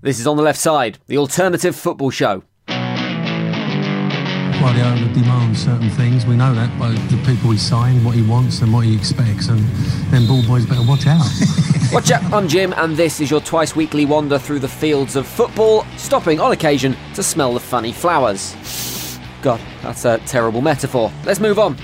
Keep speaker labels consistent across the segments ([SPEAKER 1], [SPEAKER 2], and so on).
[SPEAKER 1] This is On the Left Side, the alternative football show.
[SPEAKER 2] Guardiola demands certain things. We know that by the people he signed, what he wants, and what he expects. And then ball boys better watch out.
[SPEAKER 1] Watch out, I'm Jim, and this is your twice weekly wander through the fields of football, stopping on occasion to smell the funny flowers. God, that's a terrible metaphor. Let's move on.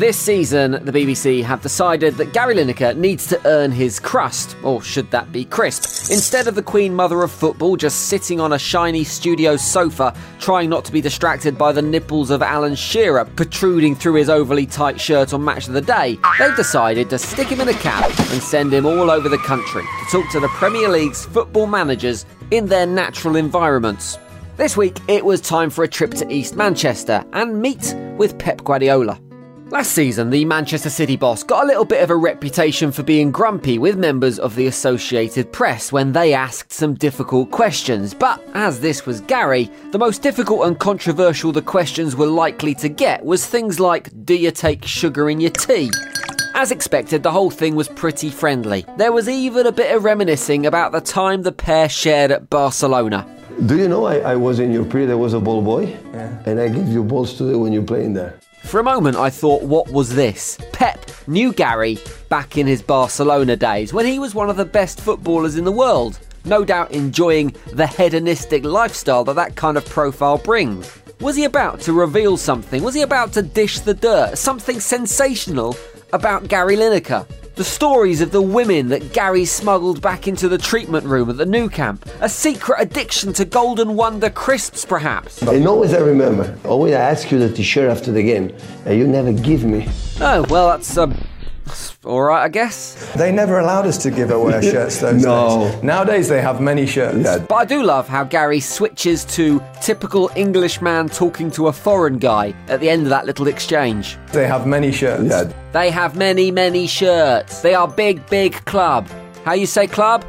[SPEAKER 1] This season, the BBC have decided that Gary Lineker needs to earn his crust, or should that be crisp? Instead of the Queen Mother of Football just sitting on a shiny studio sofa, trying not to be distracted by the nipples of Alan Shearer protruding through his overly tight shirt on Match of the Day, they've decided to stick him in a cab and send him all over the country to talk to the Premier League's football managers in their natural environments. This week, it was time for a trip to East Manchester and meet with Pep Guardiola. Last season, the Manchester City boss got a little bit of a reputation for being grumpy with members of the Associated Press when they asked some difficult questions. But as this was Gary, the most difficult and controversial the questions were likely to get was things like Do you take sugar in your tea? As expected, the whole thing was pretty friendly. There was even a bit of reminiscing about the time the pair shared at Barcelona.
[SPEAKER 3] Do you know I, I was in your period, I was a ball boy, and I give you balls today when you're playing there.
[SPEAKER 1] For a moment, I thought, what was this? Pep knew Gary back in his Barcelona days when he was one of the best footballers in the world. No doubt enjoying the hedonistic lifestyle that that kind of profile brings. Was he about to reveal something? Was he about to dish the dirt? Something sensational about Gary Lineker? The stories of the women that Gary smuggled back into the treatment room at the Nou Camp. A secret addiction to Golden Wonder crisps, perhaps.
[SPEAKER 3] And always I remember, always I ask you the t-shirt after the game, and you never give me.
[SPEAKER 1] Oh, well, that's, um, all right, I guess.
[SPEAKER 4] They never allowed us to give away our shirts those
[SPEAKER 3] No.
[SPEAKER 4] days. Nowadays they have many shirts.
[SPEAKER 3] Yeah.
[SPEAKER 1] But I do love how Gary switches to typical Englishman talking to a foreign guy at the end of that little exchange.
[SPEAKER 4] They have many shirts.
[SPEAKER 3] Yeah.
[SPEAKER 1] They have many, many shirts. They are big, big club. How you say club?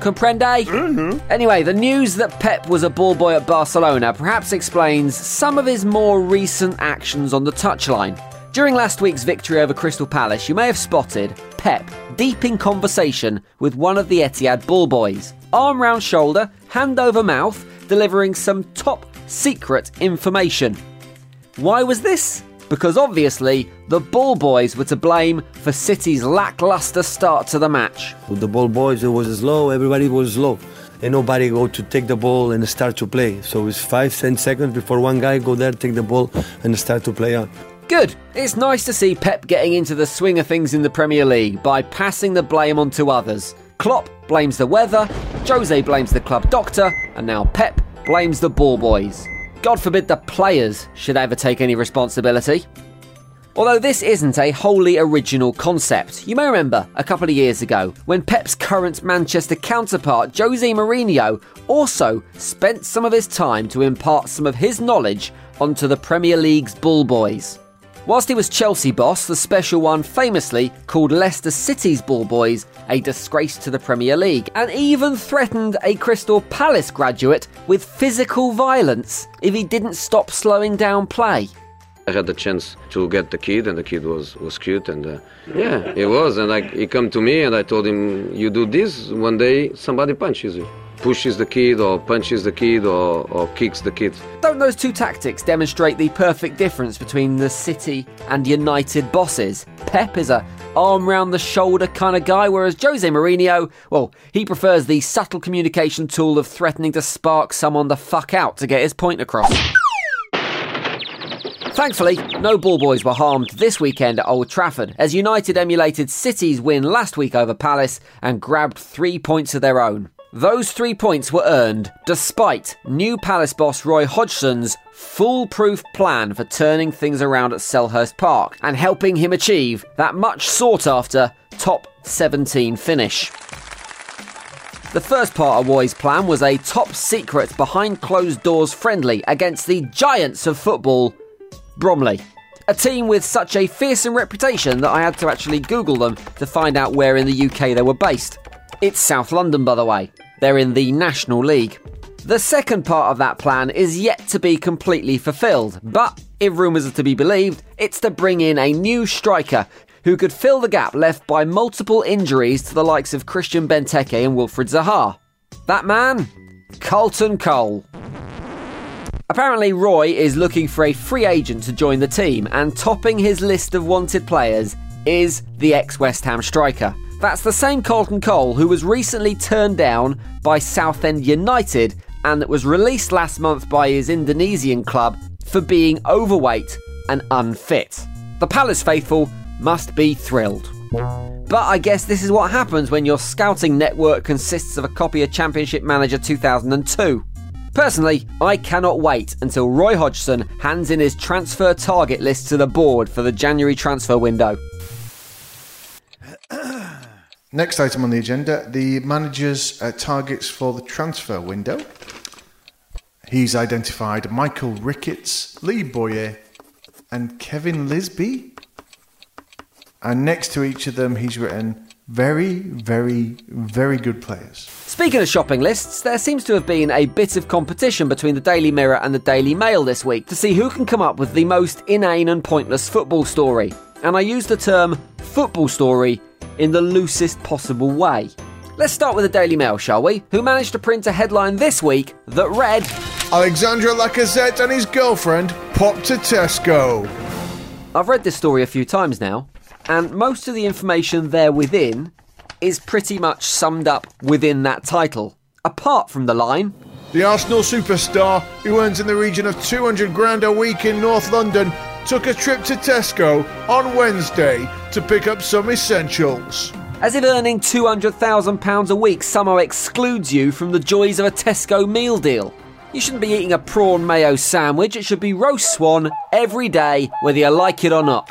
[SPEAKER 1] Comprende? Mm-hmm. Anyway, the news that Pep was a ball boy at Barcelona perhaps explains some of his more recent actions on the touchline. During last week's victory over Crystal Palace, you may have spotted Pep deep in conversation with one of the Etihad ball boys. Arm round shoulder, hand over mouth, delivering some top secret information. Why was this? Because obviously, the ball boys were to blame for City's lackluster start to the match.
[SPEAKER 5] With the ball boys, it was slow. Everybody was slow, and nobody go to take the ball and start to play. So it's five, ten seconds before one guy go there, take the ball, and start to play out.
[SPEAKER 1] Good. It's nice to see Pep getting into the swing of things in the Premier League by passing the blame on to others. Klopp blames the weather, Jose blames the club doctor, and now Pep blames the ball boys. God forbid the players should ever take any responsibility. Although this isn't a wholly original concept, you may remember a couple of years ago when Pep's current Manchester counterpart, Jose Mourinho, also spent some of his time to impart some of his knowledge onto the Premier League's Bull Boys. Whilst he was Chelsea boss, the special one famously called Leicester City's Ball Boys a disgrace to the Premier League and even threatened a Crystal Palace graduate with physical violence if he didn't stop slowing down play.
[SPEAKER 6] I had the chance to get the kid, and the kid was, was cute, and uh, yeah, he was. And I, he come to me, and I told him, "You do this, one day somebody punches you, pushes the kid, or punches the kid, or, or kicks the kid."
[SPEAKER 1] Don't those two tactics demonstrate the perfect difference between the City and United bosses? Pep is a arm round the shoulder kind of guy, whereas Jose Mourinho, well, he prefers the subtle communication tool of threatening to spark someone the fuck out to get his point across. Thankfully, no ball boys were harmed this weekend at Old Trafford as United emulated City's win last week over Palace and grabbed three points of their own. Those three points were earned despite new Palace boss Roy Hodgson's foolproof plan for turning things around at Selhurst Park and helping him achieve that much sought after top 17 finish. The first part of Roy's plan was a top secret behind closed doors friendly against the giants of football, Bromley. A team with such a fearsome reputation that I had to actually Google them to find out where in the UK they were based. It's South London, by the way. They're in the National League. The second part of that plan is yet to be completely fulfilled, but if rumours are to be believed, it's to bring in a new striker who could fill the gap left by multiple injuries to the likes of Christian Benteke and Wilfried Zaha. That man? Carlton Cole. Apparently, Roy is looking for a free agent to join the team, and topping his list of wanted players is the ex West Ham striker. That's the same Carlton Cole who was recently turned down by Southend United and that was released last month by his Indonesian club for being overweight and unfit. The Palace faithful must be thrilled. But I guess this is what happens when your scouting network consists of a copy of Championship Manager 2002. Personally, I cannot wait until Roy Hodgson hands in his transfer target list to the board for the January transfer window.
[SPEAKER 7] Next item on the agenda the manager's uh, targets for the transfer window. He's identified Michael Ricketts, Lee Bowyer, and Kevin Lisbie. And next to each of them, he's written very, very, very good players.
[SPEAKER 1] Speaking of shopping lists, there seems to have been a bit of competition between the Daily Mirror and the Daily Mail this week to see who can come up with the most inane and pointless football story. And I use the term football story in the loosest possible way. Let's start with the Daily Mail, shall we? Who managed to print a headline this week that read
[SPEAKER 7] Alexandre Lacazette and his girlfriend pop to Tesco.
[SPEAKER 1] I've read this story a few times now, and most of the information there within is pretty much summed up within that title, apart from the line
[SPEAKER 7] The Arsenal superstar, who earns in the region of 200 grand a week in North London, took a trip to Tesco on Wednesday to pick up some essentials.
[SPEAKER 1] As if earning £200,000 a week somehow excludes you from the joys of a Tesco meal deal. You shouldn't be eating a prawn mayo sandwich, it should be roast swan every day, whether you like it or not.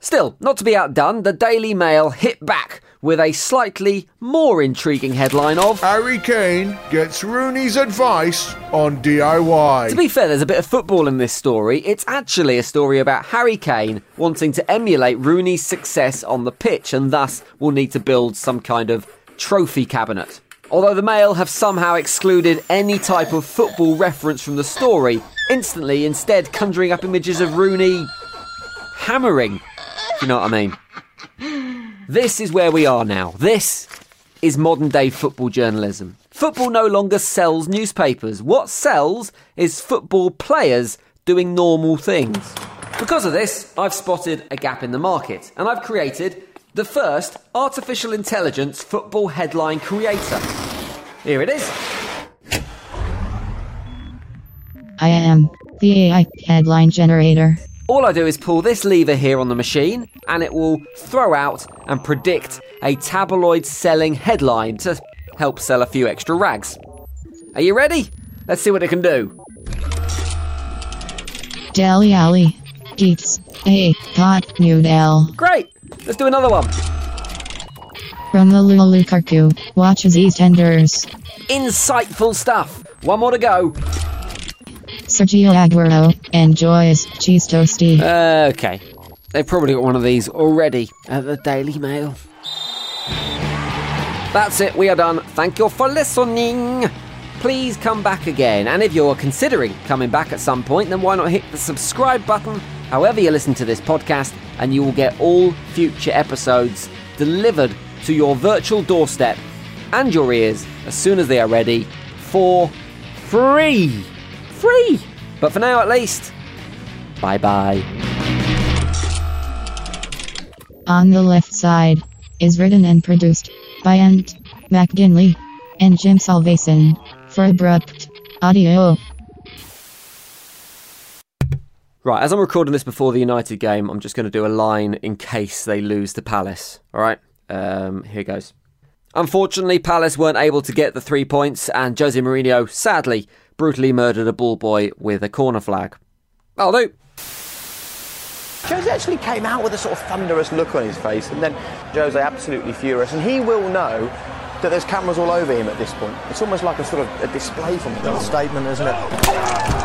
[SPEAKER 1] Still, not to be outdone, the Daily Mail hit back with a slightly more intriguing headline of
[SPEAKER 7] Harry Kane gets Rooney's advice on DIY.
[SPEAKER 1] To be fair, there's a bit of football in this story. It's actually a story about Harry Kane wanting to emulate Rooney's success on the pitch and thus will need to build some kind of trophy cabinet. Although the Mail have somehow excluded any type of football reference from the story, instantly instead conjuring up images of Rooney hammering. You know what I mean. This is where we are now. This is modern day football journalism. Football no longer sells newspapers. What sells is football players doing normal things. Because of this, I've spotted a gap in the market and I've created the first artificial intelligence football headline creator. Here it is.
[SPEAKER 8] I am the AI headline generator.
[SPEAKER 1] All I do is pull this lever here on the machine and it will throw out and predict a tabloid selling headline to help sell a few extra rags. Are you ready? Let's see what it can do.
[SPEAKER 8] Dele Alli eats a hot noodle.
[SPEAKER 1] Great! Let's do another one.
[SPEAKER 8] From Romelu Lukaku watches EastEnders.
[SPEAKER 1] Insightful stuff. One more to go.
[SPEAKER 8] Sergio Aguero enjoys cheese toasty.
[SPEAKER 1] Okay. They've probably got one of these already at the Daily Mail. That's it, we are done. Thank you for listening. Please come back again, and if you're considering coming back at some point, then why not hit the subscribe button however you listen to this podcast, and you will get all future episodes delivered to your virtual doorstep and your ears as soon as they are ready for free. Free! But for now, at least, bye bye.
[SPEAKER 8] On the left side is written and produced by Ant McGinley and Jim Salvason for abrupt audio.
[SPEAKER 1] Right, as I'm recording this before the United game, I'm just going to do a line in case they lose to Palace. All right, um, here goes. Unfortunately, Palace weren't able to get the three points, and Jose Mourinho sadly brutally murdered a ball boy with a corner flag. I'll do.
[SPEAKER 9] Jose actually came out with a sort of thunderous look on his face, and then Jose absolutely furious, and he will know that there's cameras all over him at this point. It's almost like a sort of a display from him.
[SPEAKER 10] a statement, isn't it?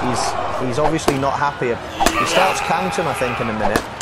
[SPEAKER 10] He's he's obviously not happy. He starts counting, I think, in a minute.